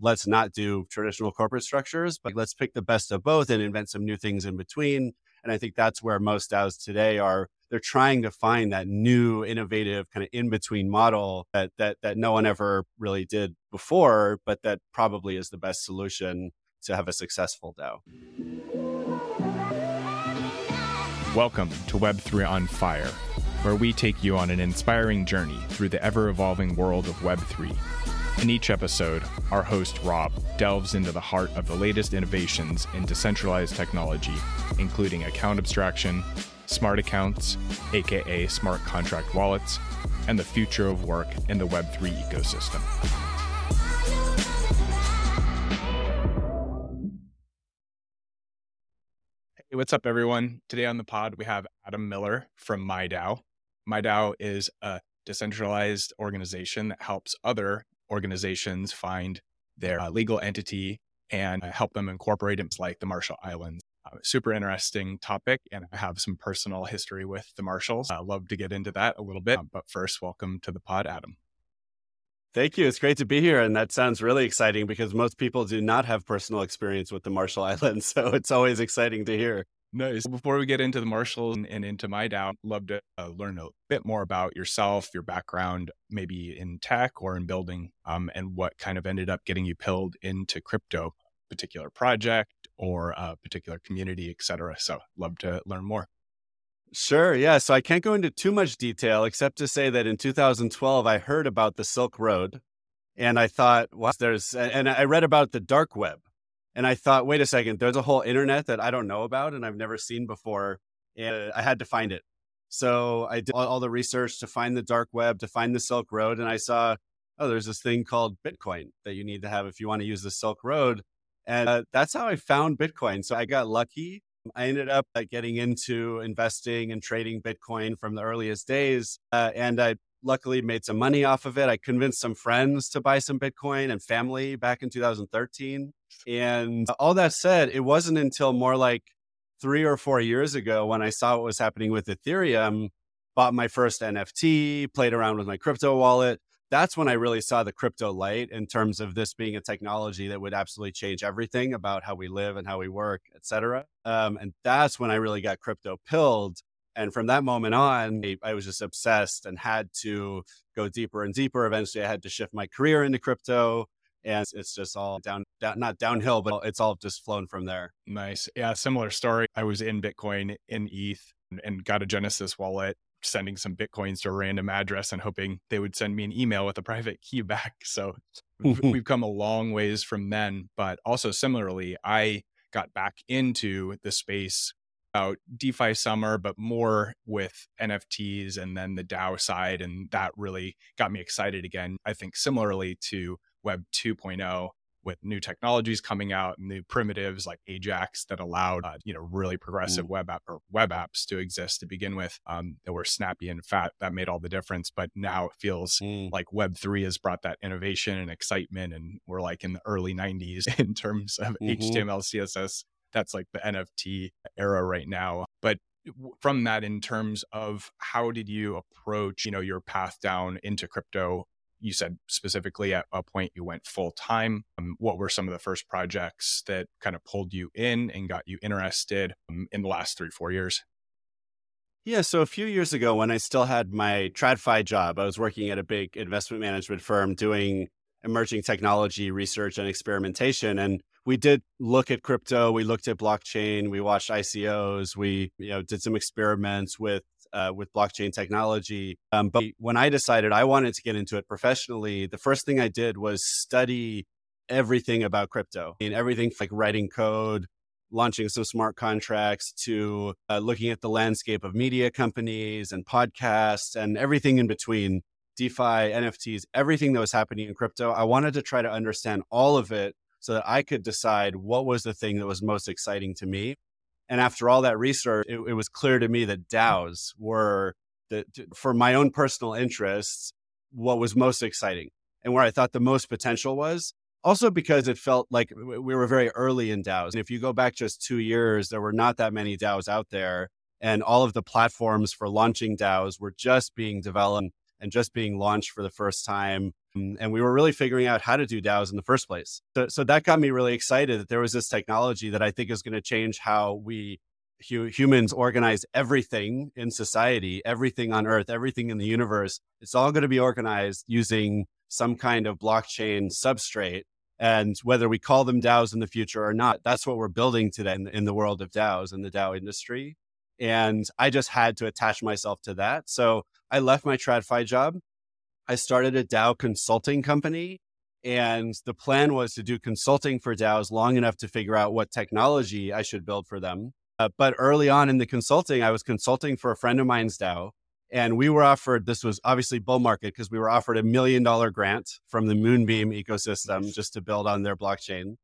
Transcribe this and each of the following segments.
let's not do traditional corporate structures, but let's pick the best of both and invent some new things in between. And I think that's where most DAOs today are. They're trying to find that new, innovative kind of in between model that, that that no one ever really did before, but that probably is the best solution to have a successful DAO. Welcome to Web3 on Fire, where we take you on an inspiring journey through the ever evolving world of Web3 in each episode, our host Rob delves into the heart of the latest innovations in decentralized technology, including account abstraction, smart accounts, aka smart contract wallets, and the future of work in the Web3 ecosystem. Hey, what's up, everyone? Today on the pod, we have Adam Miller from MIDAO. MIDAO is a decentralized organization that helps other organizations find their uh, legal entity and uh, help them incorporate it, like the Marshall Islands. Uh, super interesting topic, and I have some personal history with the Marshalls. I love to get into that a little bit. but first, welcome to the pod, Adam. Thank you. It's great to be here. And that sounds really exciting because most people do not have personal experience with the Marshall Islands. So it's always exciting to hear. Nice. Before we get into the Marshalls and, into MIDAO, love to uh, learn a bit more about yourself, your background, maybe in tech or in building, um, and what kind of ended up getting you pilled into crypto, particular project or a particular community, et cetera. So, love to learn more. Sure. Yeah. So I can't go into too much detail except to say that in 2012, I heard about the Silk Road and I thought, well, there's, and I read about the dark web and I thought, wait a second, there's a whole internet that I don't know about and I've never seen before. And I had to find it. So I did all the research to find the dark web, to find the Silk Road. And I saw, oh, there's this thing called Bitcoin that you need to have if you want to use the Silk Road. And uh, that's how I found Bitcoin. So I got lucky. I ended up uh, getting into investing and trading Bitcoin from the earliest days. Uh, and I luckily made some money off of it. I convinced some friends to buy some Bitcoin and family back in 2013. And all that said, it wasn't until more like three or four years ago when I saw what was happening with Ethereum, bought my first NFT, played around with my crypto wallet. That's when I really saw the crypto light in terms of this being a technology that would absolutely change everything about how we live and how we work, et cetera. Um, and that's when I really got crypto pilled. And from that moment on, I was just obsessed and had to go deeper and deeper. Eventually, I had to shift my career into crypto. And it's just all down, down, not downhill, but it's all just flown from there. Nice. Yeah. Similar story. I was in Bitcoin in ETH and got a Genesis wallet, sending some Bitcoins to a random address and hoping they would send me an email with a private key back. So we've come a long ways from then. But also, similarly, I got back into the space about DeFi summer, but more with NFTs and then the DAO side. And that really got me excited again. I think similarly to Web 2.0 with new technologies coming out, and new primitives like Ajax that allowed uh, you know really progressive mm. web app or web apps to exist to begin with um, that were snappy and fat. That made all the difference. But now it feels mm. like Web three has brought that innovation and excitement, and we're like in the early '90s in terms of mm-hmm. HTML, CSS that's like the NFT era right now. But from that in terms of how did you approach you know your path down into crypto you said specifically at a point you went full time um, what were some of the first projects that kind of pulled you in and got you interested um, in the last three four years yeah so a few years ago when i still had my tradfi job i was working at a big investment management firm doing emerging technology research and experimentation and we did look at crypto. We looked at blockchain. We watched ICOs. We you know did some experiments with uh, with blockchain technology. Um, but when I decided I wanted to get into it professionally, the first thing I did was study everything about crypto I and everything like writing code, launching some smart contracts to uh, looking at the landscape of media companies and podcasts and everything in between. DeFi, NFTs, everything that was happening in crypto. I wanted to try to understand all of it so that I could decide what was the thing that was most exciting to me. And after all that research, it, it was clear to me that DAOs were the, for my own personal interests, what was most exciting and where I thought the most potential was. Also, because it felt like we were very early in DAOs. And if you go back just two years, there were not that many DAOs out there. And all of the platforms for launching DAOs were just being developed. And just being launched for the first time. Mm, and we were really figuring out how to do DAOs in the first place. So, so that got me really excited that there was this technology that I think is going to change how we hu- humans organize everything in society, everything on Earth, everything in the universe. It's all going to be organized using some kind of blockchain substrate. And whether we call them DAOs in the future or not, that's what we're building today in, in the world of DAOs and the DAO industry. And I just had to attach myself to that. So I left my TradFi job. I started a DAO consulting company. And the plan was to do consulting for DAOs long enough to figure out what technology I should build for them. Uh, but early on in the consulting, I was consulting for a friend of mine's DAO. And we were offered, this was obviously bull market because we were offered a million dollar grant from the Moonbeam ecosystem just to build on their blockchain.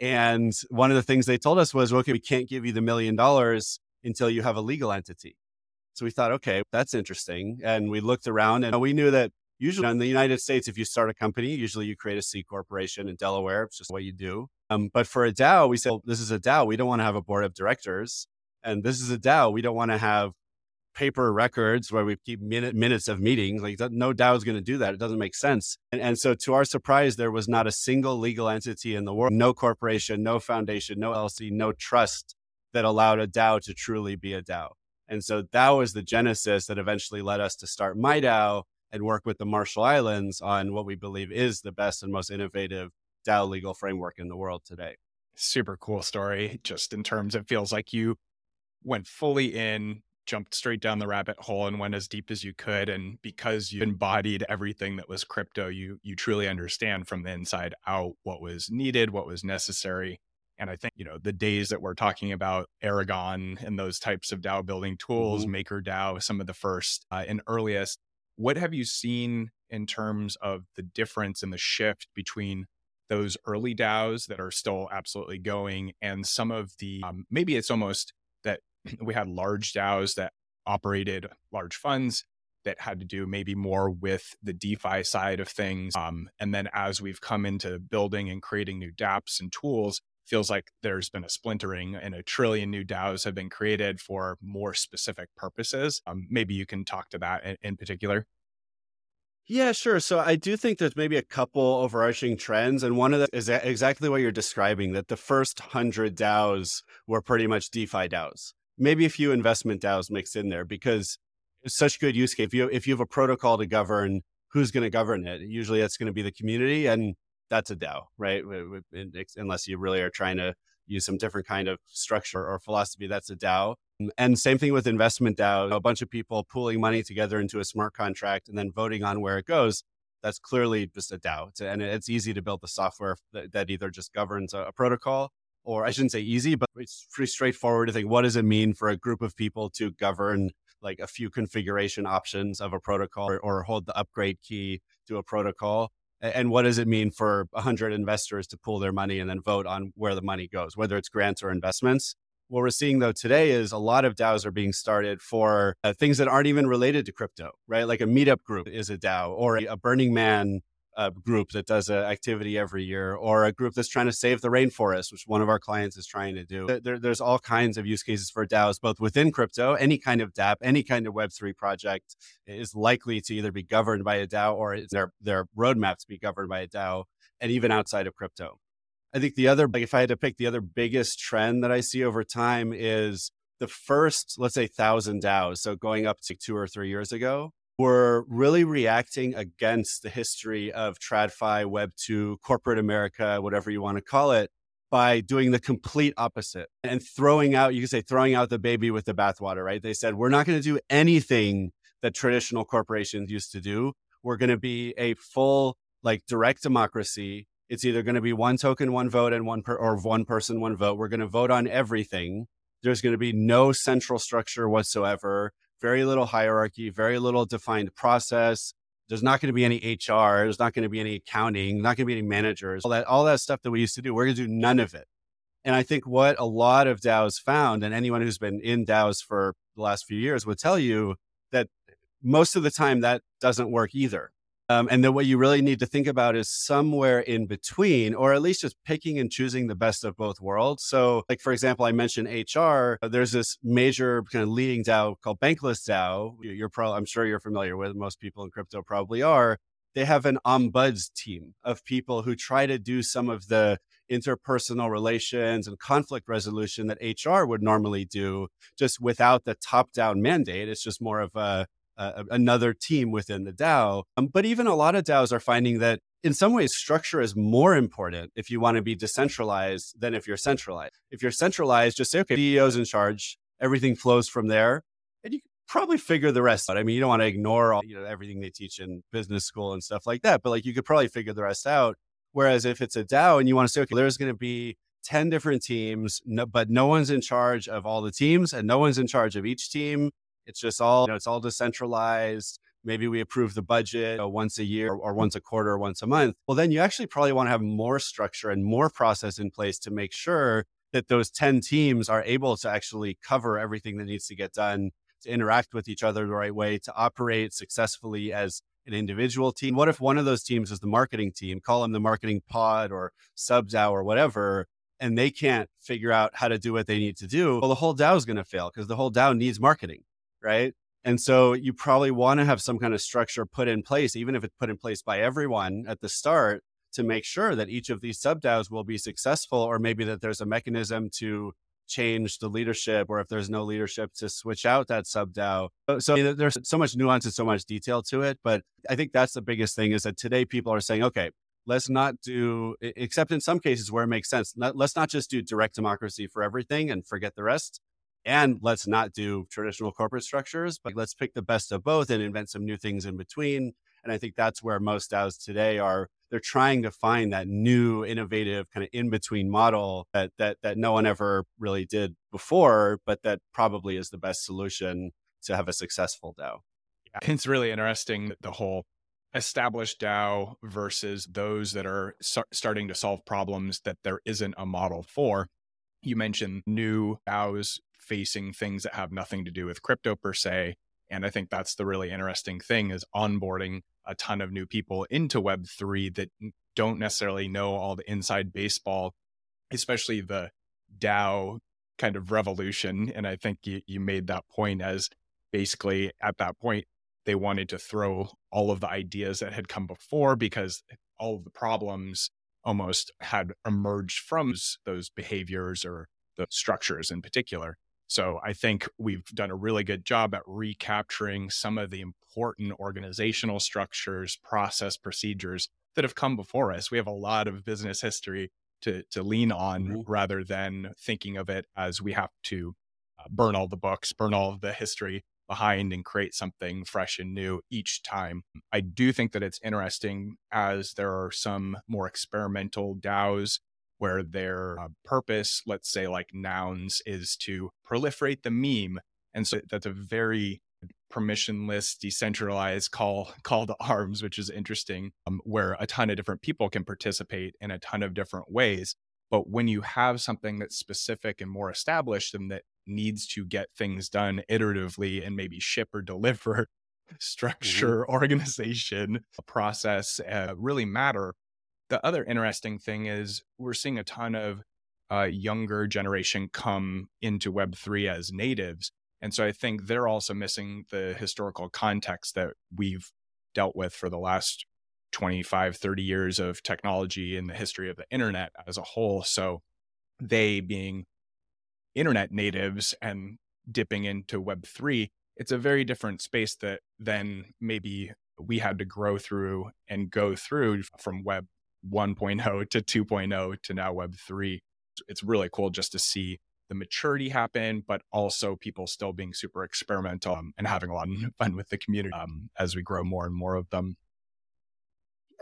And one of the things they told us was, okay, we can't give you the million dollars until you have a legal entity. So we thought, okay, that's interesting. And we looked around and we knew that usually in the United States, if you start a company, usually you create a C corporation in Delaware. It's just what you do. Um, but for a DAO, we said, well, this is a DAO. We don't want to have a board of directors. And this is a DAO. We don't want to have paper records where we keep minute, minutes of meetings. Like no DAO is going to do that. It doesn't make sense. And, and so to our surprise, there was not a single legal entity in the world, no corporation, no foundation, no LC, no trust that allowed a DAO to truly be a DAO. And so that was the genesis that eventually led us to start MIDAO and work with the Marshall Islands on what we believe is the best and most innovative DAO legal framework in the world today. Super cool story. Just in terms, it feels like you went fully in, jumped straight down the rabbit hole and went as deep as you could. And because you embodied everything that was crypto, you you truly understand from the inside out what was needed, what was necessary. And I think, you know, the days that we're talking about Aragon and those types of DAO building tools, mm-hmm. MakerDAO, some of the first uh, and earliest, what have you seen in terms of the difference and the shift between those early DAOs that are still absolutely going and some of the um, maybe it's almost that we had large DAOs that operated large funds that had to do maybe more with the DeFi side of things. Um, and then as we've come into building and creating new dApps and tools, feels like there's been a splintering and a trillion new DAOs have been created for more specific purposes. Um, maybe you can talk to that in, in particular. Yeah, sure. So I do think there's maybe a couple overarching trends. And one of them is exactly what you're describing that the first 100 DAOs were pretty much DeFi DAOs. Maybe a few investment DAOs mixed in there because it's such good use case. If you, if you have a protocol to govern who's going to govern it, usually that's going to be the community. And that's a DAO, right? Unless you really are trying to use some different kind of structure or philosophy, that's a DAO. Mm, and same thing with investment DAO, a bunch of people pooling money together into a smart contract and then voting on where it goes. That's clearly just a DAO. And it's easy to build the software that either just governs a protocol or I shouldn't say easy, but it's pretty straightforward to think what does it mean for a group of people to govern like a few configuration options of a protocol or, or hold the upgrade key to a protocol? And what does it mean for 100 investors to pool their money and then vote on where the money goes, whether it's grants or investments? What we're seeing though today is a lot of DAOs are being started for uh, things that aren't even related to crypto, right? Like a meetup group is a DAO or a Burning Man uh, group that does an activity every year or a group that's trying to save the rainforest, which one of our clients is trying to do. There, there's all kinds of use cases for DAOs, both within crypto, any kind of dApp, any kind of Web3 project is likely to either be governed by a DAO or their, their roadmap to be governed by a DAO and even outside of crypto. I think the other, like if I had to pick the other biggest trend that I see over time is the first, let's say, thousand DAOs. So going up to two or three years ago, were really reacting against the history of TradFi, Web2, corporate America, whatever you want to call it, by doing the complete opposite and throwing out, you can say, throwing out the baby with the bathwater, right? They said, we're not going to do anything that traditional corporations used to do. We're going to be a full, like, direct democracy it's either going to be one token, one vote, and one per, or one person, one vote. We're going to vote on everything. There's going to be no central structure whatsoever. Very little hierarchy. Very little defined process. There's not going to be any HR. There's not going to be any accounting. Not going to be any managers. All that, all that stuff that we used to do. We're going to do none of it. And I think what a lot of DAOs found, and anyone who's been in DAOs for the last few years would tell you that most of the time that doesn't work either Um, and then what you really need to think about is somewhere in between, or at least just picking and choosing the best of both worlds. So, like for example, I mentioned HR. There's this major kind of leading DAO called Bankless DAO. You're probably, I'm sure you're familiar with. Most people in crypto probably are. They have an ombuds team of people who try to do some of the interpersonal relations and conflict resolution that HR would normally do, just without the top-down mandate. It's just more of a another team within the DAO. Um, but even a lot of DAOs are finding that in some ways, structure is more important if you want to be decentralized than if you're centralized. If you're centralized, just say, okay, CEO's in charge, everything flows from there, and you can probably figure the rest out. I mean, you don't want to ignore all, you know, everything they teach in business school and stuff like that, but like you could probably figure the rest out. Whereas if it's a DAO and you want to say, okay, there's going to be 10 different teams, no, but no one's in charge of all the teams and no one's in charge of each team. It's just all, you know, it's all decentralized. Maybe we approve the budget you know, once a year or once a quarter or once a month. Well, then you actually probably want to have more structure and more process in place to make sure that those 10 teams are able to actually cover everything that needs to get done, to interact with each other the right way, to operate successfully as an individual team. What if one of those teams is the marketing team? Call them the marketing pod or sub DAO or whatever and they can't figure out how to do what they need to do, well, the whole DAO is going to fail because the whole DAO needs marketing right? And so you probably want to have some kind of structure put in place, even if it's put in place by everyone at the start to make sure that each of these sub DAOs will be successful, or maybe that there's a mechanism to change the leadership, or if there's no leadership to switch out that sub DAO. So there's so much nuance and so much detail to it. But I think that's the biggest thing is that today people are saying, okay, let's not do, except in some cases where it makes sense, let's not just do direct democracy for everything and forget the rest and let's not do traditional corporate structures, but let's pick the best of both and invent some new things in between. And I think that's where most DAOs today are. They're trying to find that new, innovative kind of in between model that that that no one ever really did before, but that probably is the best solution to have a successful DAO. Yeah, it's really interesting the whole established DAO versus those that are starting to solve problems that there isn't a model for. You mentioned new DAOs facing things that have nothing to do with crypto per se. And I think that's the really interesting thing is onboarding a ton of new people into Web3 that don't necessarily know all the inside baseball, especially the DAO kind of revolution. And I think you, you made that point as basically at that point, they wanted to throw all of the ideas that had come before because all of the problems almost had emerged from those behaviors or the structures in particular. So I think we've done a really good job at recapturing some of the important organizational structures, process, procedures that have come before us. We have a lot of business history to to lean on mm-hmm. rather than thinking of it as we have to uh, burn all the books, burn all of the history behind and create something fresh and new each time. I do think that it's interesting as there are some more experimental DAOs where their uh, purpose, let's say like nouns, is to proliferate the meme. And so that's a very permissionless, decentralized call call to arms, which is interesting, um, where a ton of different people can participate in a ton of different ways. But when you have something that's specific and more established and that needs to get things done iteratively and maybe ship or deliver, mm-hmm. structure, mm-hmm. organization, process uh, really matter, the other interesting thing is we're seeing a ton of uh, younger generation come into Web3 as natives. And so I think they're also missing the historical context that we've dealt with for the last 25, 30 years of technology and the history of the internet as a whole. So they being internet natives and dipping into Web3, it's a very different space that then maybe we had to grow through and go through from Web 1.0 to 2.0 to now Web 3. It's really cool just to see the maturity happen, but also people still being super experimental um, and having a lot of fun with the community um, as we grow more and more of them.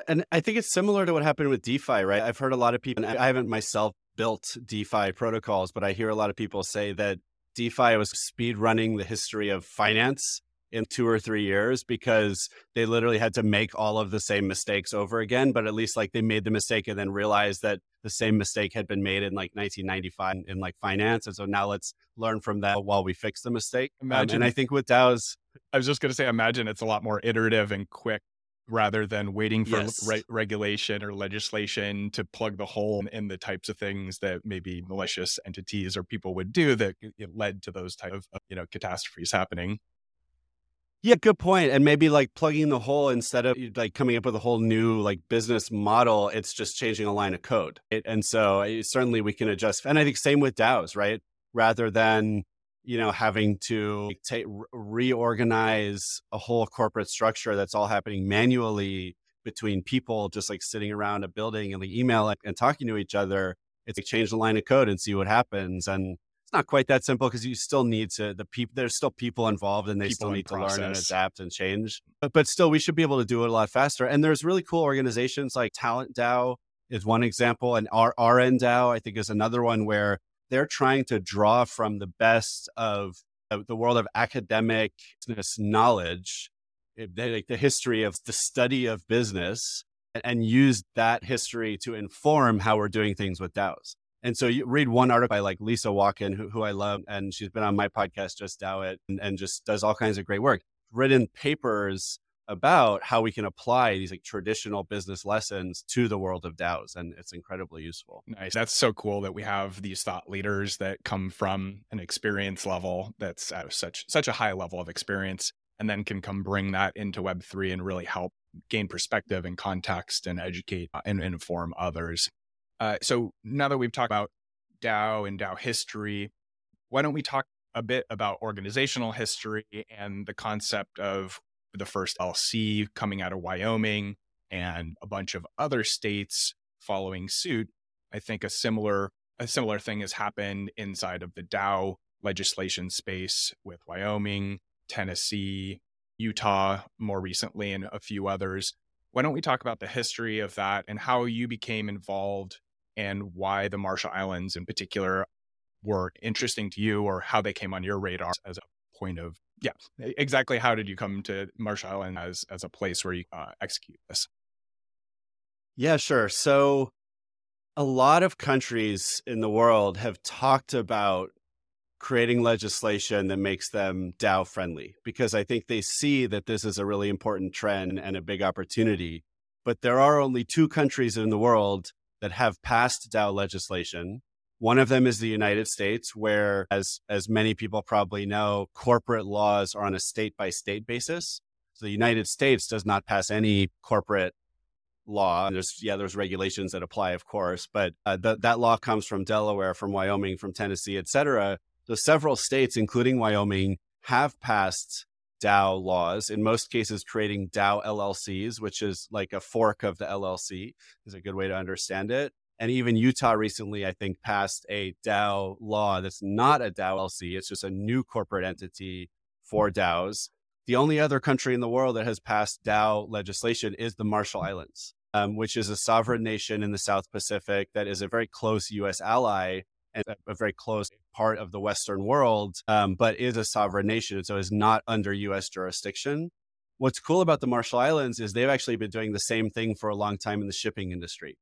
And I think it's similar to what happened with DeFi, right? I've heard a lot of people, and I haven't myself built DeFi protocols, but I hear a lot of people say that DeFi was speed running the history of finance in two or three years because they literally had to make all of the same mistakes over again. But at least like they made the mistake and then realized that the same mistake had been made in like 1995 in like finance. And so now let's learn from that while we fix the mistake. Imagine, um, and I think with DAOs, I was just going to say, imagine it's a lot more iterative and quick rather than waiting for Yes. re- regulation or legislation to plug the hole in the types of things that maybe malicious entities or people would do that it led to those type of of, you know catastrophes happening. Yeah, good point. And maybe like plugging the hole instead of like coming up with a whole new like business model, it's just changing a line of code. It, and so uh, certainly we can adjust. And I think same with DAOs, right? Rather than you know having to take reorganize a whole corporate structure that's all happening manually between people just like sitting around a building and the email and talking to each other it's like change the line of code and see what happens and it's not quite that simple because you still need to the people there's still people involved and they People still need to learn and adapt and change but, but still we should be able to do it a lot faster and there's really cool organizations like talent dao is one example and R- RnDAO i think is another one where they're trying to draw from the best of of the world of academic business knowledge eh, like the history of the study of business and, and use that history to inform how we're doing things with DAOs. And so you read one article by like Lisa Wocken, who, who I love, and she's been on my podcast, Just It, and, and just does all kinds of great work. Written papers about how we can apply these like traditional business lessons to the world of DAOs, and it's incredibly useful. Nice. That's so cool that we have these thought leaders that come from an experience level that's at such such a high level of experience and then can come bring that into web3 and really help gain perspective and context and educate uh, and inform others. Uh, so now that we've talked about DAO and DAO history, why don't we talk a bit about organizational history and the concept of the first LC coming out of Wyoming and a bunch of other states following suit. I think a similar a similar thing has happened inside of the DAO legislation space with Wyoming, Tennessee, Utah more recently and a few others. Why don't we talk about the history of that and how you became involved and why the Marshall Islands in particular were interesting to you or how they came on your radar as a point of yeah exactly how did you come to Marshall Island as as a place where you uh, execute this Yeah, sure. So a lot of countries in the world have talked about creating legislation that makes them DAO friendly because I think they see that this is a really important trend and a big opportunity. But there are only two countries in the world that have passed DAO legislation. One of them is the United States, where, as, as many people probably know, corporate laws are on a state by state basis. So the United States does not pass any corporate law. There's yeah, there's regulations that apply, of course, but uh, th- that law comes from Delaware, from Wyoming, from Tennessee, et cetera. So several states, including Wyoming, have passed DAO laws. In most cases, creating DAO LLCs, which is like a fork of the LLC, is a good way to understand it. And even Utah recently, I think, passed a DAO law that's not a DAO LLC. It's just a new corporate entity for DAOs. The only other country in the world that has passed DAO legislation is the Marshall Islands, um, which is a sovereign nation in the South Pacific that is a very close U.S. ally and a, very close part of the Western world, um, but is a sovereign nation. So is not under U.S. jurisdiction. What's cool about the Marshall Islands is they've actually been doing the same thing for a long time in the shipping industry.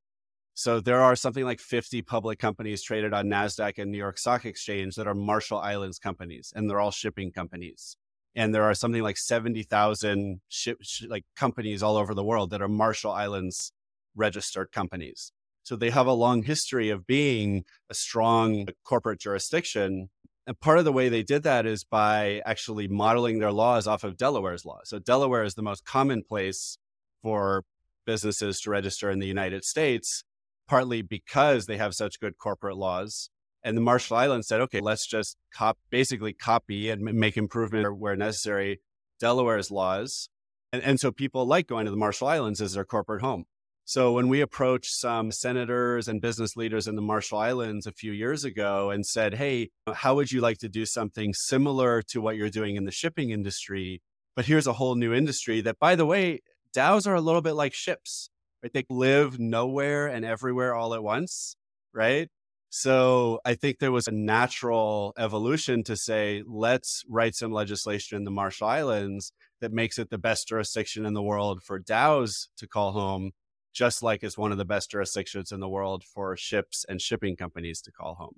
So there are something like 50 public companies traded on NASDAQ and New York Stock Exchange that are Marshall Islands companies, and they're all shipping companies and there are something like 70,000 ship sh- like companies all over the world that are Marshall Islands registered companies. So they have a long history of being a strong uh, corporate jurisdiction. And part of the way they did that is by actually modeling their laws off of Delaware's law. So Delaware is the most common place for businesses to register in the United States, partly because they have such good corporate laws, and the Marshall Islands said, okay, let's just cop- basically copy and make improvement where necessary Delaware's laws. And, and so people like going to the Marshall Islands as their corporate home. So when we approached some senators and business leaders in the Marshall Islands a few years ago and said, hey, how would you like to do something similar to what you're doing in the shipping industry? But here's a whole new industry that, by the way, DAOs are a little bit like ships, right? They live nowhere and everywhere all at once, right? So I think there was a natural evolution to say, let's write some legislation in the Marshall Islands that makes it the best jurisdiction in the world for DAOs to call home, just like it's one of the best jurisdictions in the world for ships and shipping companies to call home.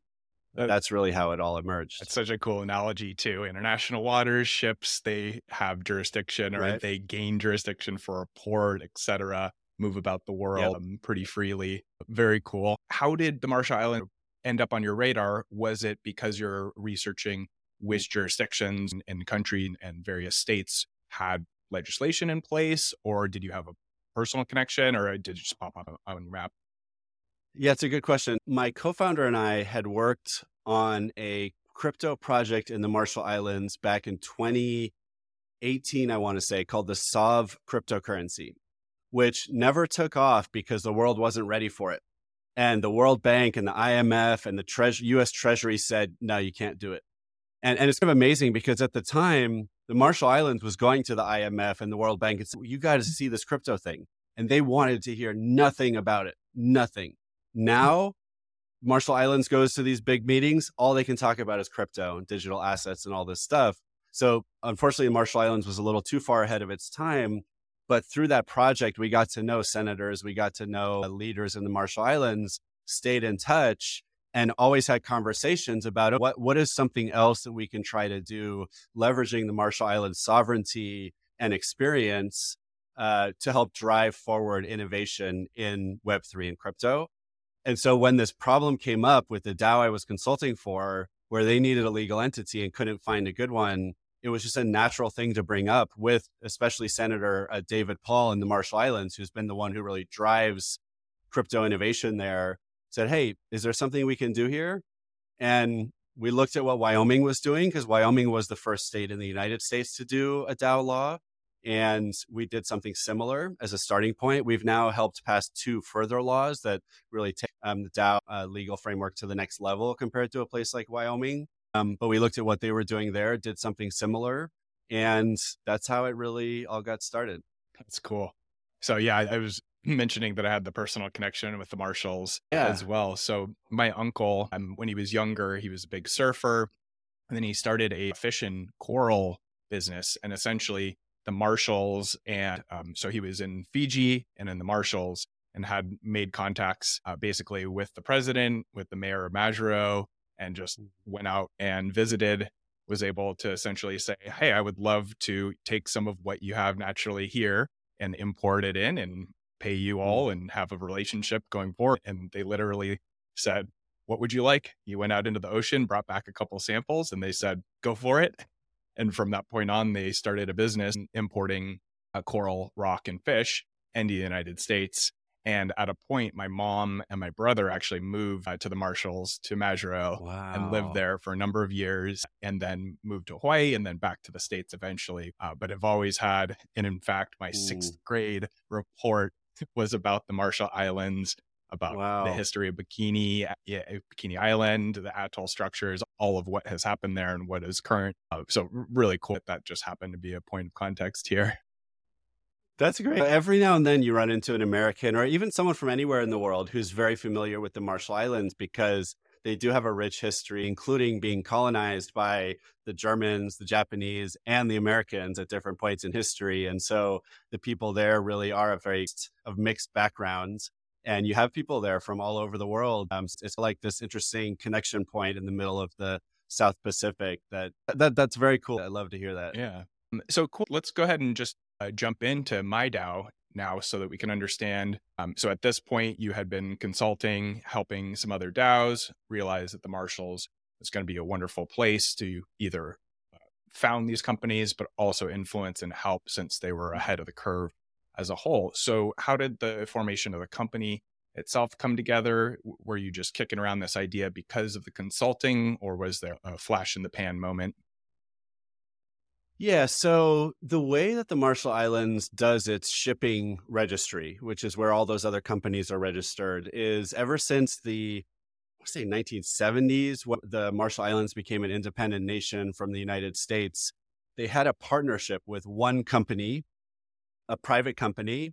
that's really how it all emerged. It's such a cool analogy too. International waters, ships, they have jurisdiction or right. they gain jurisdiction for a port, etc. Move about the world yep. Um, pretty freely. Very cool. How did the Marshall Island end up on your radar? Was it because you're researching which jurisdictions and country and various states had legislation in place, or did you have a personal connection, or uh, did it just pop up on your map? Yeah, it's a good question. My co founder and I had worked on a crypto project in the Marshall Islands back in 2018, I want to say, called the SOV cryptocurrency, which never took off because the world wasn't ready for it. And the World Bank and the IMF and the Tre- US Treasury said, no, you can't do it. And, and it's kind of amazing because at the time, the Marshall Islands was going to the IMF and the World Bank and said, you got to mm. see this crypto thing. And they wanted to hear nothing about it, nothing. Mm. Now, Marshall Islands goes to these big meetings. All they can talk about is crypto and digital assets and all this stuff. So, unfortunately, the Marshall Islands was a little too far ahead of its time. But through that project, we got to know senators, we got to know leaders in the Marshall Islands, stayed in touch, and always had conversations about what, what is something else that we can try to do, leveraging the Marshall Islands sovereignty and experience uh, to help drive forward innovation in Web3 and crypto. And so when this problem came up with the DAO I was consulting for, where they needed a legal entity and couldn't find a good one, it was just a natural thing to bring up with especially Senator uh, David Paul in the Marshall Islands, who's been the one who really drives crypto innovation there. Said, Hey, is there something we can do here? And we looked at what Wyoming was doing because Wyoming was the first state in the United States to do a DAO law. And we did something similar as a starting point. We've now helped pass two further laws that really take um, the DAO uh, legal framework to the next level compared to a place like Wyoming. Um, but we looked at what they were doing there, did something similar, and that's how it really all got started. That's cool. So yeah, I, I was mentioning that I had the personal connection with the Marshalls yeah. as well. So my uncle, um, when he was younger, he was a big surfer, and then he started a fish and coral business, and essentially the Marshalls and um, so he was in Fiji and in the Marshalls and had made contacts uh, basically with the president, with the mayor of Majuro, and just mm-hmm. went out and visited. Was able to essentially say, "Hey, I would love to take some of what you have naturally here and import it in and pay you mm-hmm. all and have a relationship going forward." And they literally said, "What would you like?" You went out into the ocean, brought back a couple samples, and they said, "Go for it." And from that point on, they started a business importing uh, coral, rock, and fish into the United States. And at a point, my mom and my brother actually moved uh, to the Marshalls to Majuro wow. and lived there for a number of years and then moved to Hawaii and then back to the States eventually. Uh, but I've always had, and in fact, my Ooh. sixth grade report was about the Marshall Islands about wow. the history of Bikini, yeah, Bikini Island, the atoll structures, all of what has happened there and what is current. Uh, so really cool that that just happened to be a point of context here. That's great. Every now and then you run into an American or even someone from anywhere in the world who's very familiar with the Marshall Islands because they do have a rich history, including being colonized by the Germans, the Japanese, and the Americans at different points in history. And so the people there really are a very of mixed backgrounds and you have people there from all over the world. Um, it's like this interesting connection point in the middle of the South Pacific. That that that's very cool. I love to hear that. Yeah. So cool. Let's go ahead and just uh, jump into MIDAO now so that we can understand. Um, so at this point, you had been consulting, helping some other DAOs realize that the Marshalls is going to be a wonderful place to either uh, found these companies, but also influence and help since they were ahead of the curve as a whole. So, how did the formation of the company itself come together? Were you just kicking around this idea because of the consulting, or was there a flash in the pan moment? Yeah, so the way that the Marshall Islands does its shipping registry, which is where all those other companies are registered, is ever since the I say 1970s, when the Marshall Islands became an independent nation from the United States, they had a partnership with one company a private company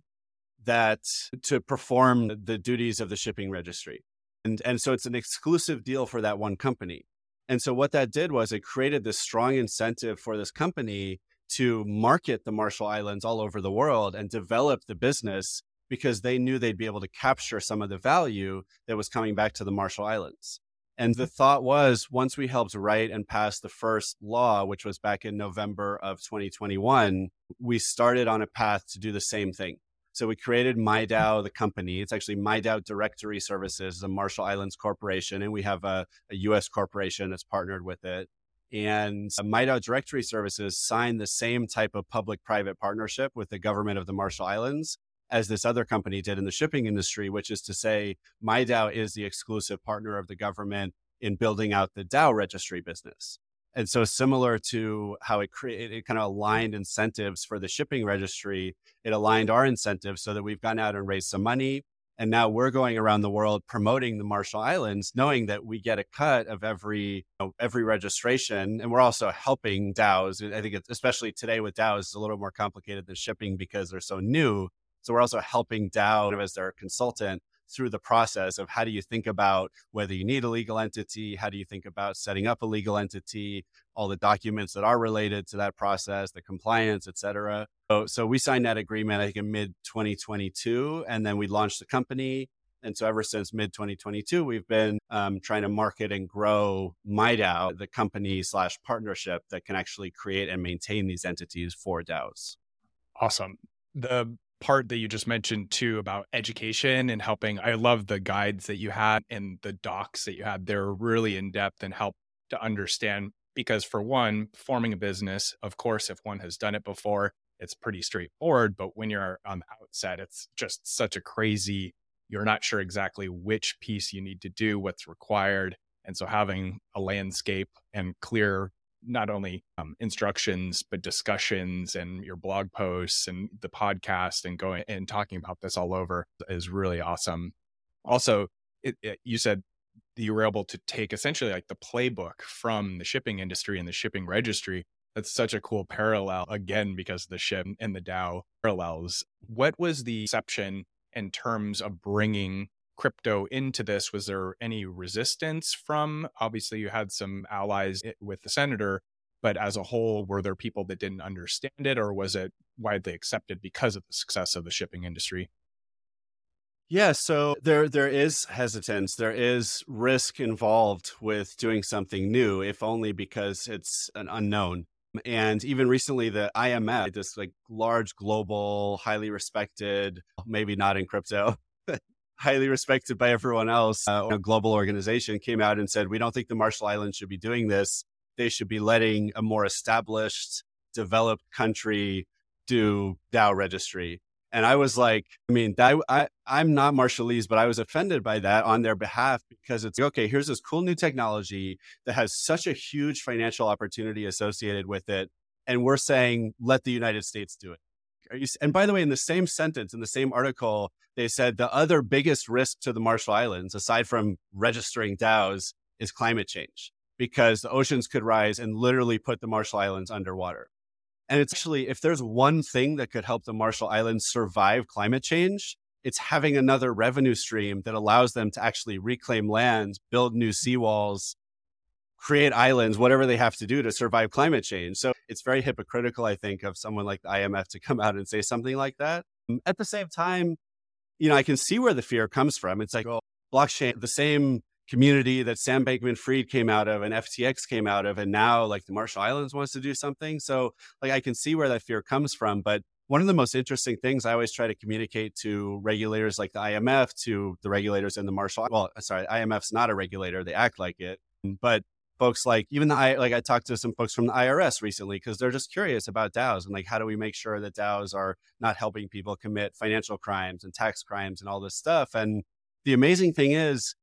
that to perform the duties of the shipping registry. And, and so it's an exclusive deal for that one company. And so what that did was it created this strong incentive for this company to market the Marshall Islands all over the world and develop the business because they knew they'd be able to capture some of the value that was coming back to the Marshall Islands. And the mm-hmm. thought was once we helped write and pass the first law, which was back in November of 2021, we started on a path to do the same thing. So we created MIDAO, the company. It's actually MIDAO Directory Services, a Marshall Islands corporation, and we have a, a US corporation that's partnered with it. And uh, MIDAO Directory Services signed the same type of public private partnership with the government of the Marshall Islands as this other company did in the shipping industry, which is to say, MIDAO is the exclusive partner of the government in building out the DAO registry business. And so, similar to how it created, it kind of aligned incentives for the shipping registry, it aligned our incentives so that we've gone out and raised some money. And now we're going around the world promoting the Marshall Islands, knowing that we get a cut of every you know, every registration, and we're also helping DAOs. I think, especially today with DAOs, it's a little more complicated than shipping because they're so new. So we're also helping DAO as their consultant through the process of how do you think about whether you need a legal entity, how do you think about setting up a legal entity, all the documents that are related to that process, the compliance, et cetera. So, so we signed that agreement, I think, in mid 2022, and then we launched the company. And so ever since mid 2022, we've been um, trying to market and grow MIDAO, the company slash partnership that can actually create and maintain these entities for DAOs. Awesome. The part that you just mentioned too about education and helping. I love the guides that you had and the docs that you had. They're really in depth and help to understand because for one, forming a business, of course, if one has done it before, it's pretty straightforward. But when you're on the outset, it's just such a crazy, you're not sure exactly which piece you need to do, what's required. And so having a landscape and clear not only um, instructions but discussions and your blog posts and the podcast and going and talking about this all over is really awesome. Also it, it, you said you were able to take essentially like the playbook from the shipping industry and the shipping registry. That's such a cool parallel again because the ship and the DAO parallels. What was the exception in terms of bringing crypto into this, was there any resistance from? Obviously, you had some allies eh, with the senator, but as a whole, were there people that didn't understand it, or was it widely accepted because of the success of the shipping industry? Yeah, so there there is hesitance, there is risk involved with doing something new, if only because it's an unknown. And even recently, the IMF, this like large global, highly respected, maybe not in crypto, highly respected by everyone else, uh, a global organization came out and said, we don't think the Marshall Islands should be doing this. They should be letting a more established, developed country do DAO registry. And I was like, I mean, I, I, I'm not Marshallese, but I was offended by that on their behalf because it's okay, here's this cool new technology that has such a huge financial opportunity associated with it. And we're saying, let the United States do it. You, and by the way, in the same sentence, in the same article, they said the other biggest risk to the Marshall Islands, aside from registering DAOs, is climate change because the oceans could rise and literally put the Marshall Islands underwater. And it's actually, if there's one thing that could help the Marshall Islands survive climate change, it's having another revenue stream that allows them to actually reclaim land, build new seawalls, create islands, whatever they have to do to survive climate change. So it's very hypocritical, I think, of someone like the IMF to come out and say something like that. Um, at the same time, you know, I can see where the fear comes from. It's like, oh, blockchain, the same community that Sam Bankman Fried came out of and FTX came out of, and now like the Marshall Islands wants to do something. So, like, I can see where that fear comes from. But one of the most interesting things I always try to communicate to regulators like the IMF, to the regulators in the Marshall, well, sorry, IMF's not a regulator, they act like it. But folks like even the I like I talked to some folks from the IRS recently because they're just curious about DAOs and like how do we make sure that DAOs are not helping people commit financial crimes and tax crimes and all this stuff. And the amazing thing is,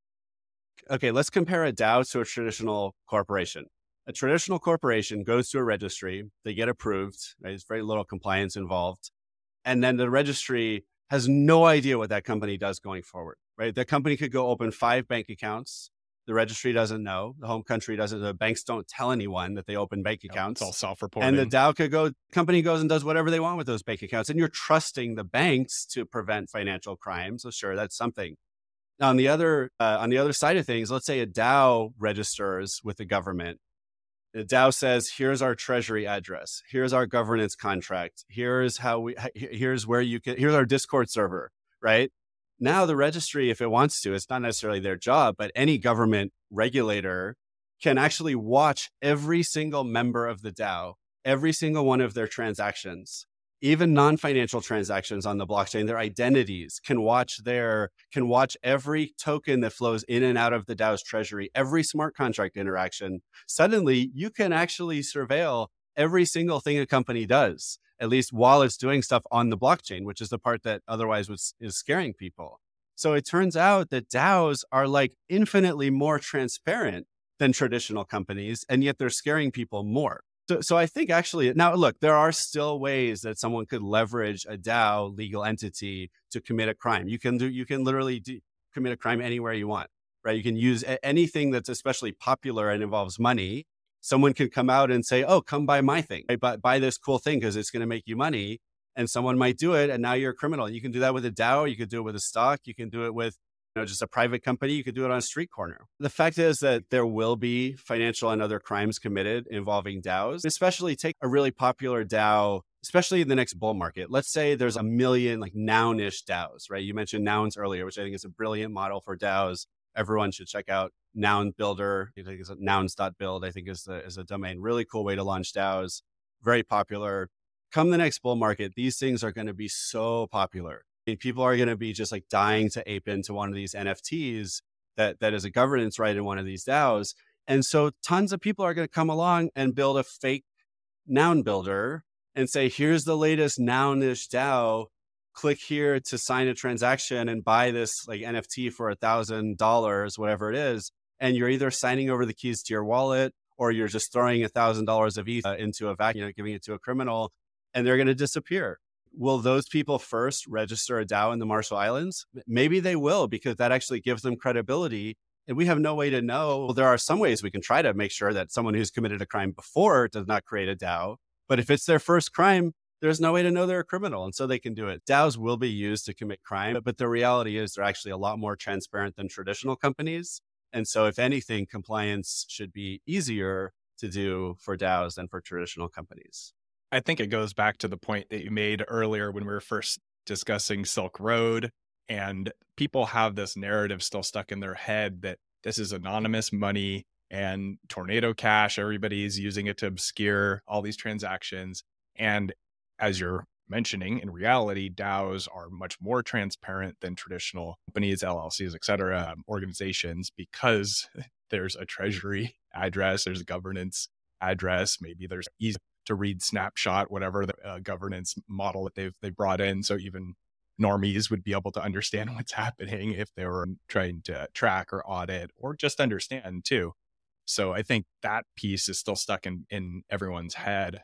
okay, let's compare a DAO to a traditional corporation. A traditional corporation goes to a registry, they get approved, right? There's very little compliance involved. And then the registry has no idea what that company does going forward, right? That company could go open five bank accounts the registry doesn't know. The home country doesn't. The banks don't tell anyone that they open bank accounts. It's all self-reported. And the DAO could go. Company goes and does whatever they want with those bank accounts, and you're trusting the banks to prevent financial crime. So sure, that's something. Now, on the other uh, on the other side of things, let's say a DAO registers with the government. The DAO says, "Here's our treasury address. Here's our governance contract. Here's how we. Here's where you can. Here's our Discord server. Right? Now, the registry, if it wants to, it's not necessarily their job, but any government regulator can actually watch every single member of the DAO, every single one of their transactions, even non-financial transactions on the blockchain, their identities can watch their can watch every token that flows in and out of the DAO's treasury, every smart contract interaction. Suddenly, you can actually surveil every single thing a company does, at least while it's doing stuff on the blockchain, which is the part that otherwise was is scaring people. So it turns out that DAOs are like infinitely more transparent than traditional companies, and yet they're scaring people more. So, so I think actually now look, there are still ways that someone could leverage a DAO legal entity to commit a crime. You can do you can literally do, commit a crime anywhere you want, right? You can use a- anything that's especially popular and involves money. Someone can come out and say, "Oh, come buy my thing, right? buy, buy this cool thing because it's going to make you money." And someone might do it, and now you're a criminal. You can do that with a DAO. You could do it with a stock. You can do it with you know, just a private company, you could do it on a street corner. The fact is that there will be financial and other crimes committed involving DAOs, especially take a really popular DAO, especially in the next bull market. Let's say there's a million like noun-ish DAOs, right? You mentioned nouns earlier, which I think is a brilliant model for DAOs. Everyone should check out Noun Builder. I think it's nouns.build, I think is is a domain. Really cool way to launch DAOs. Very popular. Come the next bull market, these things are going to be so popular I mean, people are going to be just like dying to ape into one of these NFTs that that is a governance right in one of these DAOs. And so tons of people are going to come along and build a fake noun builder and say, here's the latest nounish DAO. Click here to sign a transaction and buy this like NFT for a thousand dollars, whatever it is. And you're either signing over the keys to your wallet or you're just throwing a thousand dollars of ETH into a vacuum, you know, giving it to a criminal, and they're going to disappear will those people first register a DAO in the Marshall Islands? Maybe they will because that actually gives them credibility. And we have no way to know. Well, there are some ways we can try to make sure that someone who's committed a crime before does not create a DAO. But if it's their first crime, there's no way to know they're a criminal. And so they can do it. DAOs will be used to commit crime, but the reality is they're actually a lot more transparent than traditional companies. And so, if anything, compliance should be easier to do for DAOs than for traditional companies. I think it goes back to the point that you made earlier when we were first discussing Silk Road. And people have this narrative still stuck in their head that this is anonymous money and tornado cash. Everybody's using it to obscure all these transactions. And as you're mentioning, in reality, DAOs are much more transparent than traditional companies, LLCs, et cetera, um, organizations, because there's a treasury address, there's a governance address, maybe there's easy to read snapshot, whatever the uh, governance model that they've they brought in. So even normies would be able to understand what's happening if they were trying to track or audit or just understand too. So I think that piece is still stuck in in everyone's head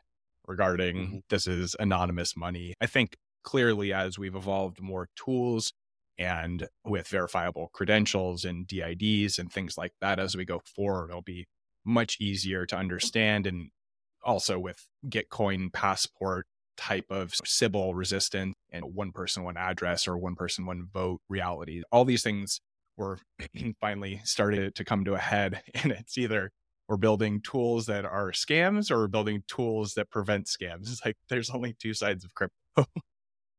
regarding mm-hmm. this is anonymous money. I think clearly as we've evolved more tools and with verifiable credentials and DIDs and things like that as we go forward, it'll be much easier to understand and also with Gitcoin passport type of Sybil resistant and one person, one address or one person, one vote reality. All these things were finally started to come to a head. And it's either we're building tools that are scams or we're building tools that prevent scams. It's like there's only two sides of crypto.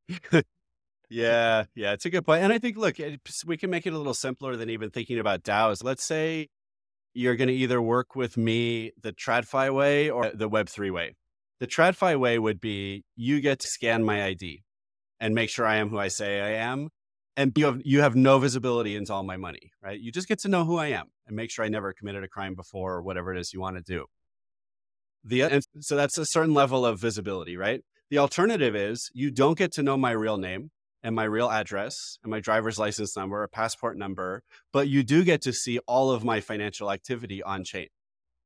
yeah, yeah, it's a good point. And I think, look, we can make it a little simpler than even thinking about DAOs. Let's say you're going to either work with me the TradFi way or the Web3 way. The TradFi way would be you get to scan my ID and make sure I am who I say I am. And you have, you have no visibility into all my money, right? You just get to know who I am and make sure I never committed a crime before or whatever it is you want to do. The, and so that's a certain level of visibility, right? The alternative is you don't get to know my real name and my real address and my driver's license number, or passport number, but you do get to see all of my financial activity on chain,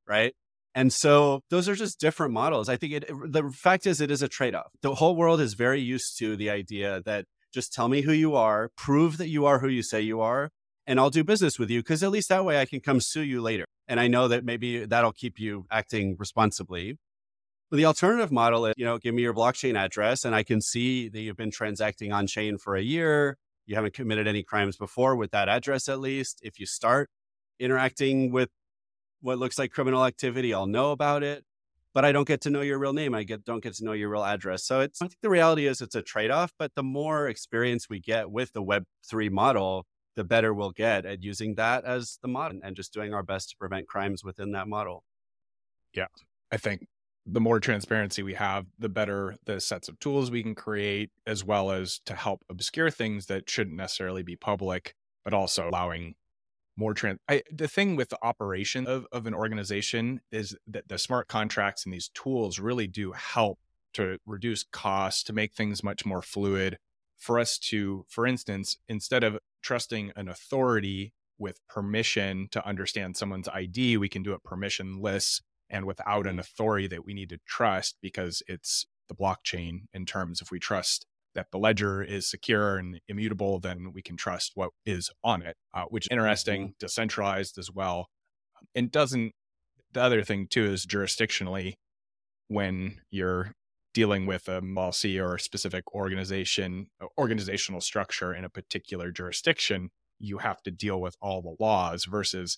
right? And so those are just different models. I think it, the fact is, it is a trade off. The whole world is very used to the idea that just tell me who you are, prove that you are who you say you are, and I'll do business with you because at least that way I can come sue you later. And I know that maybe that'll keep you acting responsibly. But the alternative model is, you know, give me your blockchain address and I can see that you've been transacting on chain for a year. You haven't committed any crimes before with that address, at least. If you start interacting with what looks like criminal activity, I'll know about it. But I don't get to know your real name. I get don't get to know your real address. So it's I think the reality is it's a trade-off, but the more experience we get with the web three model, the better we'll get at using that as the model and just doing our best to prevent crimes within that model. Yeah. I think the more transparency we have, the better the sets of tools we can create, as well as to help obscure things that shouldn't necessarily be public, but also allowing more trans. I, the thing with the operation of, of an organization is that the smart contracts and these tools really do help to reduce costs, to make things much more fluid. For us to, for instance, instead of trusting an authority with permission to understand someone's ID, we can do it permissionless and without an authority that we need to trust because it's the blockchain in terms if we trust that the ledger is secure and immutable, then we can trust what is on it, uh, which is interesting, mm-hmm. decentralized as well. And doesn't, the other thing too is jurisdictionally, when you're dealing with a LLC or a specific organization, uh, organizational structure in a particular jurisdiction, you have to deal with all the laws versus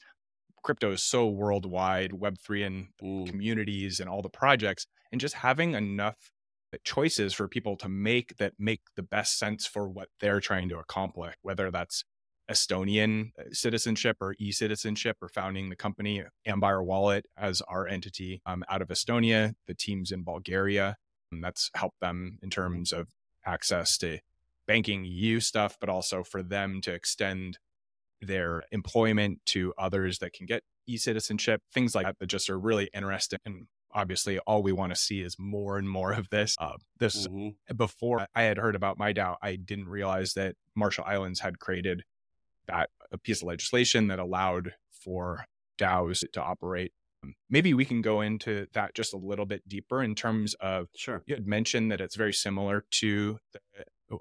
crypto is so worldwide, Web3 and mm. communities and all the projects, and just having enough choices for people to make that make the best sense for what they're trying to accomplish, whether that's Estonian uh, citizenship or e citizenship or founding the company Ambire Wallet as our entity um, out of Estonia, the teams in Bulgaria. And that's helped them in terms of access to banking EU stuff, but also for them to extend their employment to others that can get e-citizenship, things like that that just are really interesting. And obviously, all we want to see is more and more of this. Uh, this mm-hmm. before I had heard about MIDAO, I didn't realize that Marshall Islands had created that a piece of legislation that allowed for DAOs to operate. Um, maybe we can go into that just a little bit deeper in terms of. Sure. You had mentioned that it's very similar to the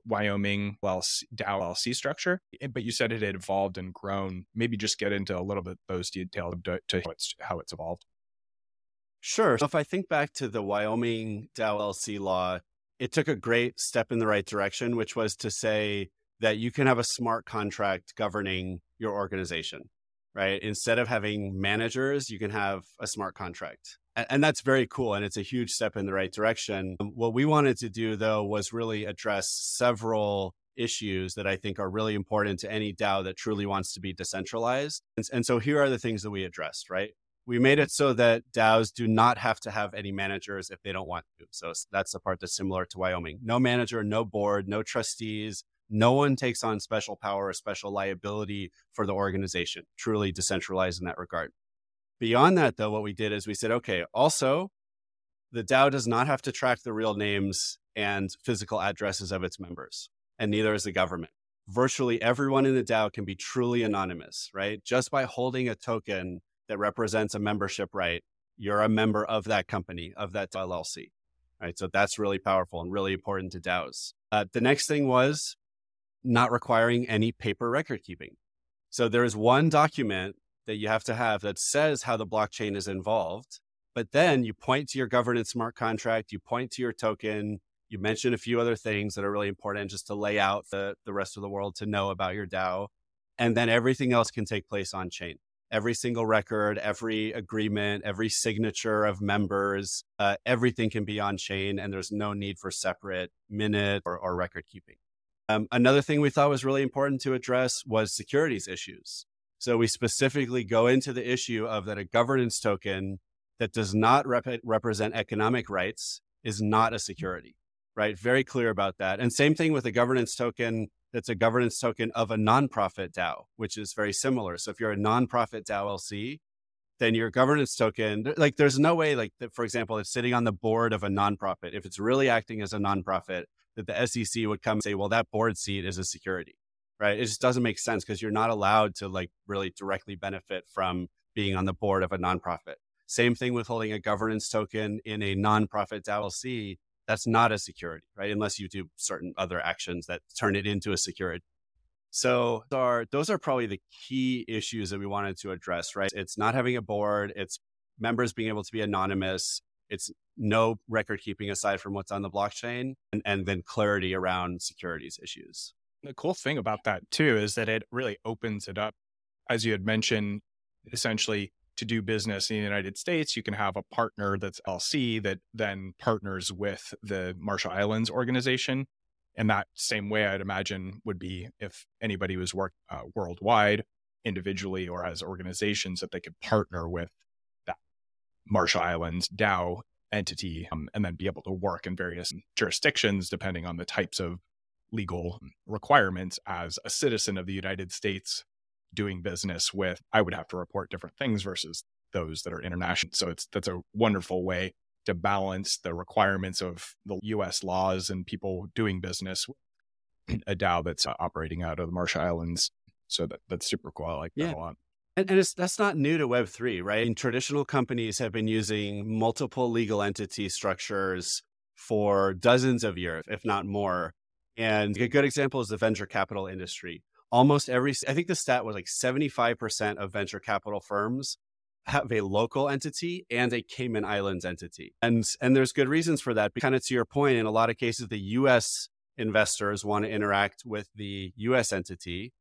Wyoming DAO LLC structure, eh, but you said it had evolved and grown. Maybe just get into a little bit those details to, to how, it's, how it's evolved. Sure. So if I think back to the Wyoming DAO LLC law, it took a great step in the right direction, which was to say that you can have a smart contract governing your organization, right? Instead of having managers, you can have a smart contract and that's very cool and it's a huge step in the right direction um, what we wanted to do though was really address several issues that i think are really important to any dao that truly wants to be decentralized and, and so here are the things that we addressed right we made it so that DAOs do not have to have any managers if they don't want to. So that's the part that's similar to Wyoming. No manager, no board, no trustees. No one takes on special power or special liability for the organization. Truly decentralized in that regard. Beyond that, though, what we did is we said, okay, also, the DAO does not have to track the real names and physical addresses of its members, and neither is the government. Virtually everyone in the DAO can be truly anonymous, right? Just by holding a token that represents a membership right, you're a member of that company, of that LLC, right? So that's really powerful and really important to DAOs. Uh, the next thing was not requiring any paper record keeping. So there is one document that you have to have that says how the blockchain is involved. But then you point to your governance smart contract, you point to your token, you mention a few other things that are really important just to lay out the, the rest of the world to know about your DAO. And then everything else can take place on chain. Every single record, every agreement, every signature of members, uh, everything can be on chain, and there's no need for separate minute or, or record keeping. Um, another thing we thought was really important to address was securities issues. So we specifically go into the issue of that a governance token that does not rep- represent economic rights is not a security, right? Very clear about that. And same thing with a governance token that's a governance token of a nonprofit DAO, which is very similar. So if you're a nonprofit DAO LC, then your governance token, like there's no way, like for example, if sitting on the board of a nonprofit. If it's really acting as a nonprofit, that the SEC would come and say, well, that board seat is a security right? It just doesn't make sense because you're not allowed to like really directly benefit from being on the board of a nonprofit. Same thing with holding a governance token in a nonprofit LLC. That's not a security, right? Unless you do certain other actions that turn it into a security. So are, those are probably the key issues that we wanted to address, right? It's not having a board, it's members being able to be anonymous, it's no record keeping aside from what's on the blockchain, and, and then clarity around securities issues the cool thing about that too is that it really opens it up. As you had mentioned, essentially to do business in the United States, you can have a partner that's LC that then partners with the Marshall Islands organization. And that same way, I'd imagine, would be if anybody was work uh, worldwide, individually or as organizations, that they could partner with that Marshall Islands DAO entity um, and then be able to work in various jurisdictions depending on the types of legal requirements as a citizen of the United States doing business with I would have to report different things versus those that are international. So it's that's a wonderful way to balance the requirements of the US laws and people doing business with a DAO that's uh, operating out of the Marshall Islands so that that's super cool I like yeah. that a lot and, and that's not new to Web3, right? And traditional companies have been using multiple legal entity structures for dozens of years, if not more. And a good example is the venture capital industry. Almost every, I think the stat was like 75% of venture capital firms have a local entity and a Cayman Islands entity. And, and there's good reasons for that. Kind of to your point, in a lot of cases, the US investors want to interact with the US entity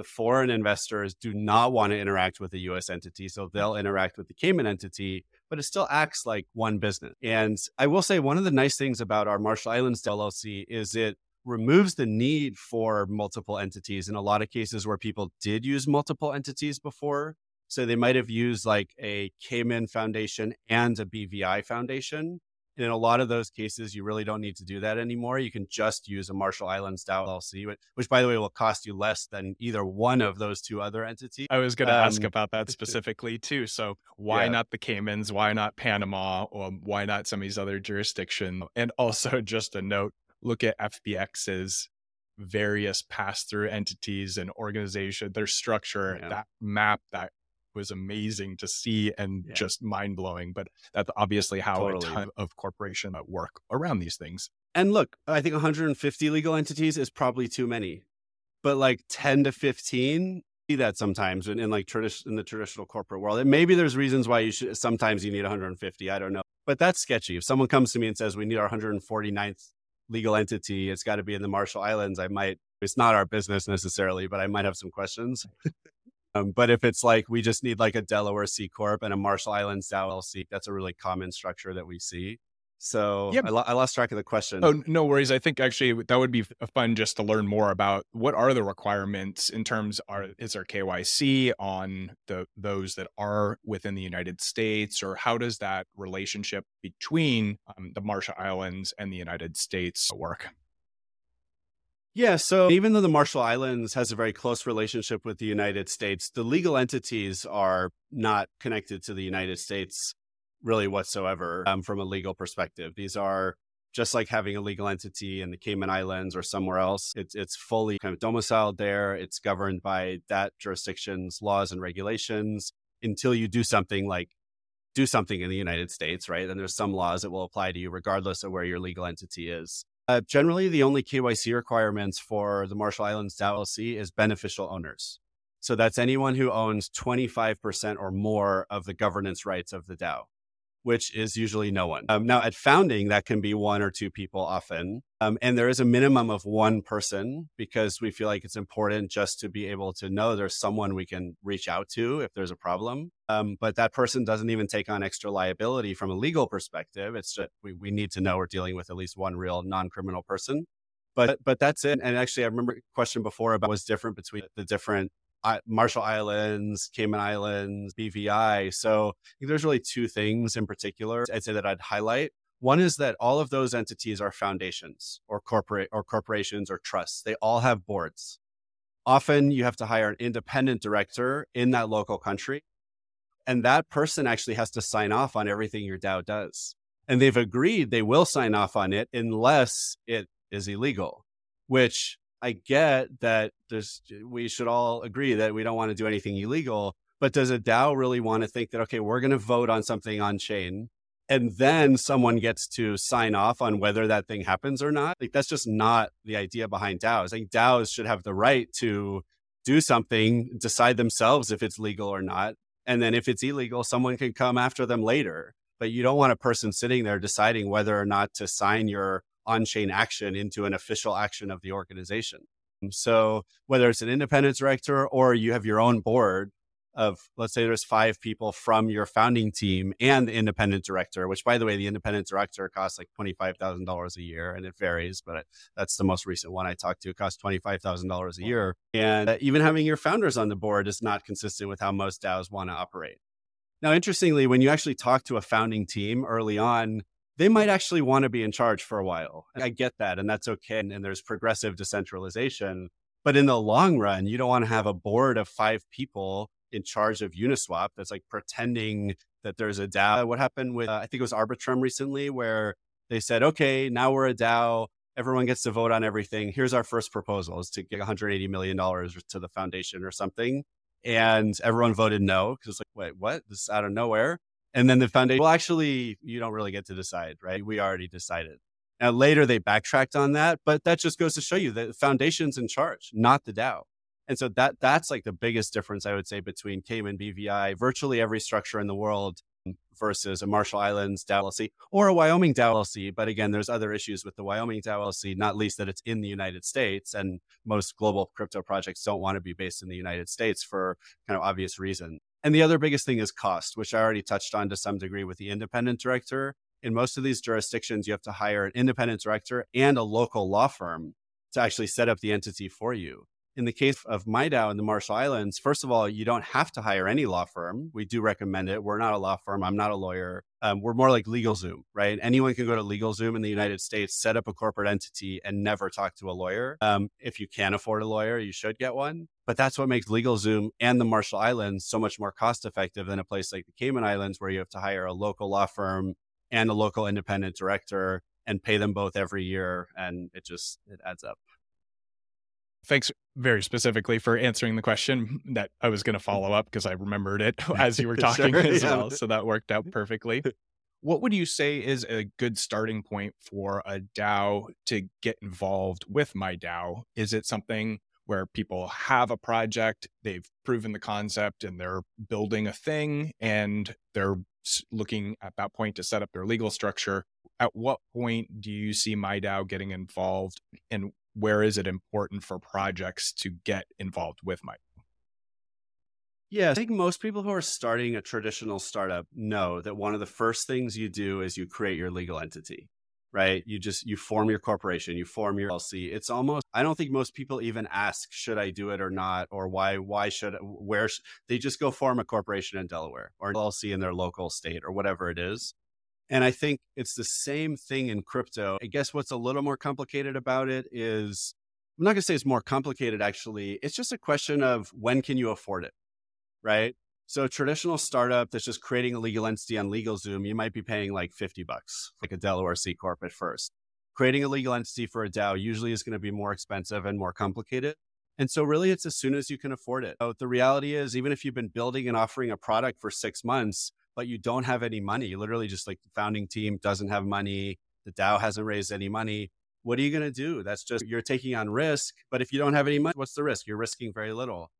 the foreign investors do not want to interact with the US entity. So hmm. they'll interact with the Cayman entity, but it still acts like one business. And I will say one of the nice things about our Marshall Islands LLC is it removes the need for multiple entities in a lot of cases where people did use multiple entities before. So they might have used like a Cayman foundation and a BVI foundation And in a lot of those cases, you really don't need to do that anymore. You can just use a Marshall Islands LLC, which, by the way, will cost you less than either one of those two other entities. I was going to um, ask about that specifically too. So, why yeah. not the Caymans? Why not Panama? Or why not some of these other jurisdictions? And also, just a note look at FTX's various pass through entities and organization, their structure, yeah. that map, that was amazing to see and yeah. just mind blowing. But that's obviously how totally. a ton of corporation work around these things. And look, I think 150 legal entities is probably too many, but like 10 to 15, see that sometimes in, in like tradition in the traditional corporate world. And maybe there's reasons why you should sometimes you need 150. I don't know, but that's sketchy. If someone comes to me and says we need our 149th legal entity, it's got to be in the Marshall Islands. I might. It's not our business necessarily, but I might have some questions. Um, but if it's like we just need like a Delaware C corp and a Marshall Islands LLC, that's a really common structure that we see. So yeah, I, lo- I, lost track of the question. Oh, no worries. I think actually that would be fun just to learn more about what are the requirements in terms are is there KYC on the those that are within the United States, or how does that relationship between um, the Marshall Islands and the United States work? Yeah, so even though the Marshall Islands has a very close relationship with the United States, the legal entities are not connected to the United States really whatsoever um, from a legal perspective. These are just like having a legal entity in the Cayman Islands or somewhere else. It's it's fully kind of domiciled there. It's governed by that jurisdiction's laws and regulations until you do something like do something in the United States, right? Then there's some laws that will apply to you regardless of where your legal entity is. Uh, generally, the only KYC requirements for the Marshall Islands LLC is beneficial owners. So that's anyone who owns 25% or more of the governance rights of the DAO which is usually no one. Um, now, at founding, that can be one or two people often. Um, and there is a minimum of one person because we feel like it's important just to be able to know there's someone we can reach out to if there's a problem. Um, but that person doesn't even take on extra liability from a legal perspective. It's just we, we need to know we're dealing with at least one real non criminal person. But, but that's it. And actually, I remember a question before about what's different between the different Marshall Islands, Cayman Islands, BVI. So there's really two things in particular I'd say that I'd highlight. One is that all of those entities are foundations or corporate or corporations or trusts. They all have boards. Often you have to hire an independent director in that local country. And that person actually has to sign off on everything your DAO does. And they've agreed they will sign off on it unless it is illegal, which I get that there's we should all agree that we don't want to do anything illegal, but does a DAO really want to think that okay, we're going to vote on something on chain and then someone gets to sign off on whether that thing happens or not? Like that's just not the idea behind DAOs. Think DAOs should have the right to do something, decide themselves if it's legal or not, and then if it's illegal, someone can come after them later. But you don't want a person sitting there deciding whether or not to sign your on chain action into an official action of the organization. So, whether it's an independent director or you have your own board, of let's say there's five people from your founding team and the independent director, which by the way, the independent director costs like $25,000 a year and it varies, but that's the most recent one I talked to. It costs $25,000 a year. And uh, even having your founders on the board is not consistent with how most DAOs want to operate. Now, interestingly, when you actually talk to a founding team early on, they might actually want to be in charge for a while. I get that, and that's okay. And, and there's progressive decentralization. But in the long run, you don't want to have a board of five people in charge of Uniswap that's like pretending that there's a DAO. What happened with, uh, I think it was Arbitrum recently, where they said, okay, now we're a DAO. Everyone gets to vote on everything. Here's our first proposal is to get $180 million to the foundation or something. And everyone voted no because it's like, wait, what? This is out of nowhere. And then the foundation, well, actually, you don't really get to decide, right? We already decided. Now, later they backtracked on that, but that just goes to show you that the foundation's in charge, not the DAO. And so that that's like the biggest difference I would say between Cayman BVI, virtually every structure in the world versus a Marshall Islands DAO LLC or a Wyoming DAO LLC. But again, there's other issues with the Wyoming DAO LLC, not least that it's in the United States, and most global crypto projects don't want to be based in the United States for kind of obvious reason. And the other biggest thing is cost, which I already touched on to some degree with the independent director. In most of these jurisdictions, you have to hire an independent director and a local law firm to actually set up the entity for you. In the case of MIDAO in the Marshall Islands, first of all, you don't have to hire any law firm. We do recommend it. We're not a law firm. I'm not a lawyer. Um, we're more like LegalZoom, right? Anyone can go to LegalZoom in the United States, set up a corporate entity, and never talk to a lawyer. Um, if you can't afford a lawyer, you should get one. But that's what makes LegalZoom and the Marshall Islands so much more cost effective than a place like the Cayman Islands, where you have to hire a local law firm and a local independent director and pay them both every year. And it just it adds up. Thanks very specifically for answering the question that I was going to mm. follow up because I remembered it as you were talking sure, as yeah. well. So that worked out perfectly. What would you say is a good starting point for a DAO to get involved with MIDAO? Is it something where people have a project, they've proven the concept, and they're building a thing, and they're looking at that point to set up their legal structure? At what point do you see MIDAO getting involved, and where is it important for projects to get involved with Mike? Yeah, I think most people who are starting a traditional startup know that one of the first things you do is you create your legal entity, right? You just you form your corporation, you form your LLC. It's almost I don't think most people even ask should I do it or not or why why should where they just go form a corporation in Delaware or LLC in their local state or whatever it is. And I think it's the same thing in crypto. I guess what's a little more complicated about it is I'm not going to say it's more complicated, actually. It's just a question of when can you afford it, right? So, traditional startup that's just creating a legal entity on LegalZoom, you might be paying like 50 bucks, like a Delaware C Corp at first. Creating a legal entity for a DAO usually is going to be more expensive and more complicated. And so, really, it's as soon as you can afford it. So the reality is, even if you've been building and offering a product for six months, but you don't have any money. You Literally, just like the founding team doesn't have money, the DAO hasn't raised any money. What are you going to do? That's just you're taking on risk. But if you don't have any money, what's the risk? You're risking very little.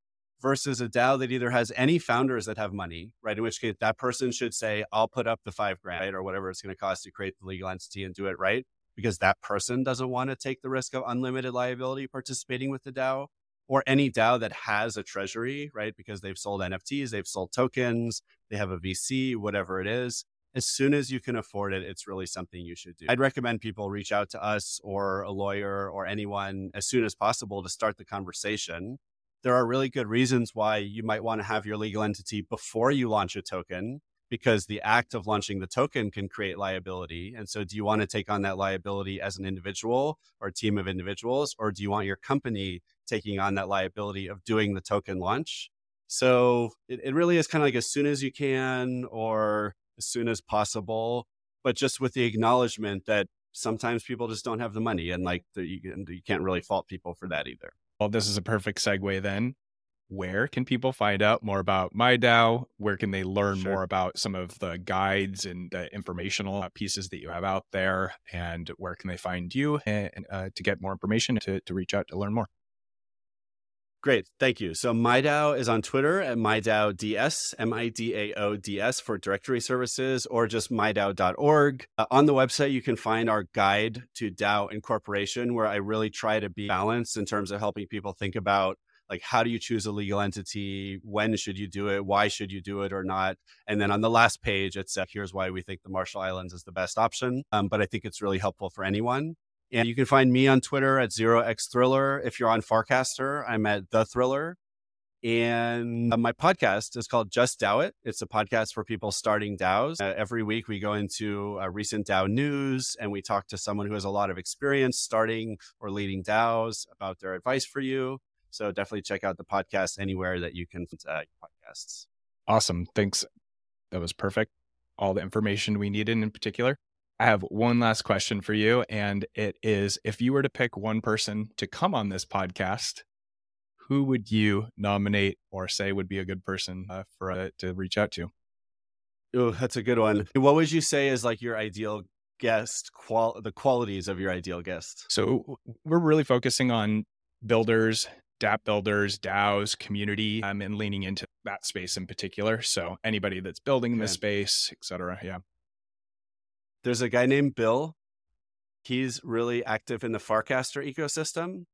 Versus a DAO that either has any founders that have money, right? In which case, that person should say, "I'll put up the five grand right? or whatever it's going to cost to create the legal entity and do it right," because that person doesn't want to take the risk of unlimited liability participating with the DAO or any DAO that has a treasury, right? Because they've sold NFTs, they've sold tokens, they have a VC, whatever it is. As soon as you can afford it, it's really something you should do. I'd recommend people reach out to us or a lawyer or anyone as soon as possible to start the conversation. There are really good reasons why you might want to have your legal entity before you launch a token because the act of launching the token can create liability. And so, do you want to take on that liability as an individual or a team of individuals, or do you want your company taking on that liability of doing the token launch? So, it, it really is kind of like as soon as you can or as soon as possible, but just with the acknowledgement that sometimes people just don't have the money and like the, you, you can't really fault people for that either. Well, this is a perfect segue then where can people find out more about MIDAO? Where can they learn sure. more about some of the guides and informational pieces that you have out there? And where can they find you and, uh, to get more information to, to reach out to learn more? Great. Thank you. So MIDAO is on Twitter at MIDAODS, M-I-D-A-O-D-S for directory services or just MIDAO.org. Uh, on the website, you can find our guide to DAO incorporation, where I really try to be balanced in terms of helping people think about like how do you choose a legal entity? When should you do it? Why should you do it or not? And then on the last page, it's uh, here's why we think the Marshall Islands is the best option. Um, but I think it's really helpful for anyone. And you can find me on Twitter at zero x thriller. If you're on Farcaster, I'm at the thriller. And uh, my podcast is called Just DAO It. It's a podcast for people starting DAOs. Uh, every week we go into uh, recent DAO news and we talk to someone who has a lot of experience starting or leading DAOs about their advice for you. So definitely check out the podcast anywhere that you can uh, podcasts. Awesome. Thanks. That was perfect. All the information we needed in particular. I have one last question for you. And it is if you were to pick one person to come on this podcast, who would you nominate or say would be a good person uh, for uh, to reach out to? Oh, that's a good one. What would you say is like your ideal guest qual the qualities of your ideal guest? So we're really focusing on builders, dApp builders, DAOs, community, um, and leaning into that space in particular. So anybody that's building okay. the space, et cetera. Yeah. There's a guy named Bill. He's really active in the Farcaster ecosystem.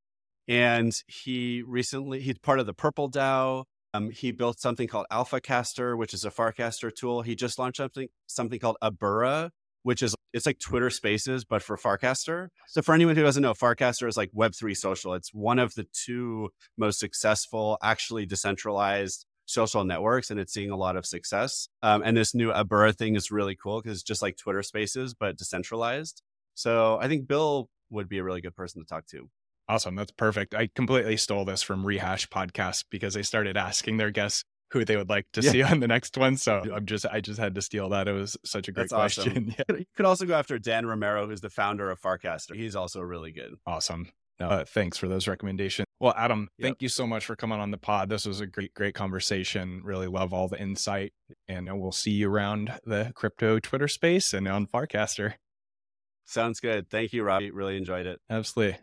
And he recently, he's part of the Purple DAO. Um, he built something called AlphaCaster, which is a Farcaster tool. He just launched something something called Abura, which is it's like Twitter Spaces but for Farcaster. So for anyone who doesn't know, Farcaster is like Web3 social. It's one of the two most successful, actually decentralized social networks, and it's seeing a lot of success. Um, and this new Abura thing is really cool because it's just like Twitter Spaces but decentralized. So I think Bill would be a really good person to talk to. Awesome. That's perfect. I completely stole this from Rehash podcast because they started asking their guests who they would like to yeah. see on the next one. So I'm just I just had to steal that. It was such a great That's question. Awesome. yeah. You could also go after Dan Romero, who's the founder of Farcaster. He's also really good. Awesome. Uh, thanks for those recommendations. Well, Adam, yep. thank you so much for coming on the pod. This was a great, great conversation. Really love all the insight. And we'll see you around the crypto Twitter space and on Farcaster. Sounds good. Thank you, Robbie. Really enjoyed it. Absolutely.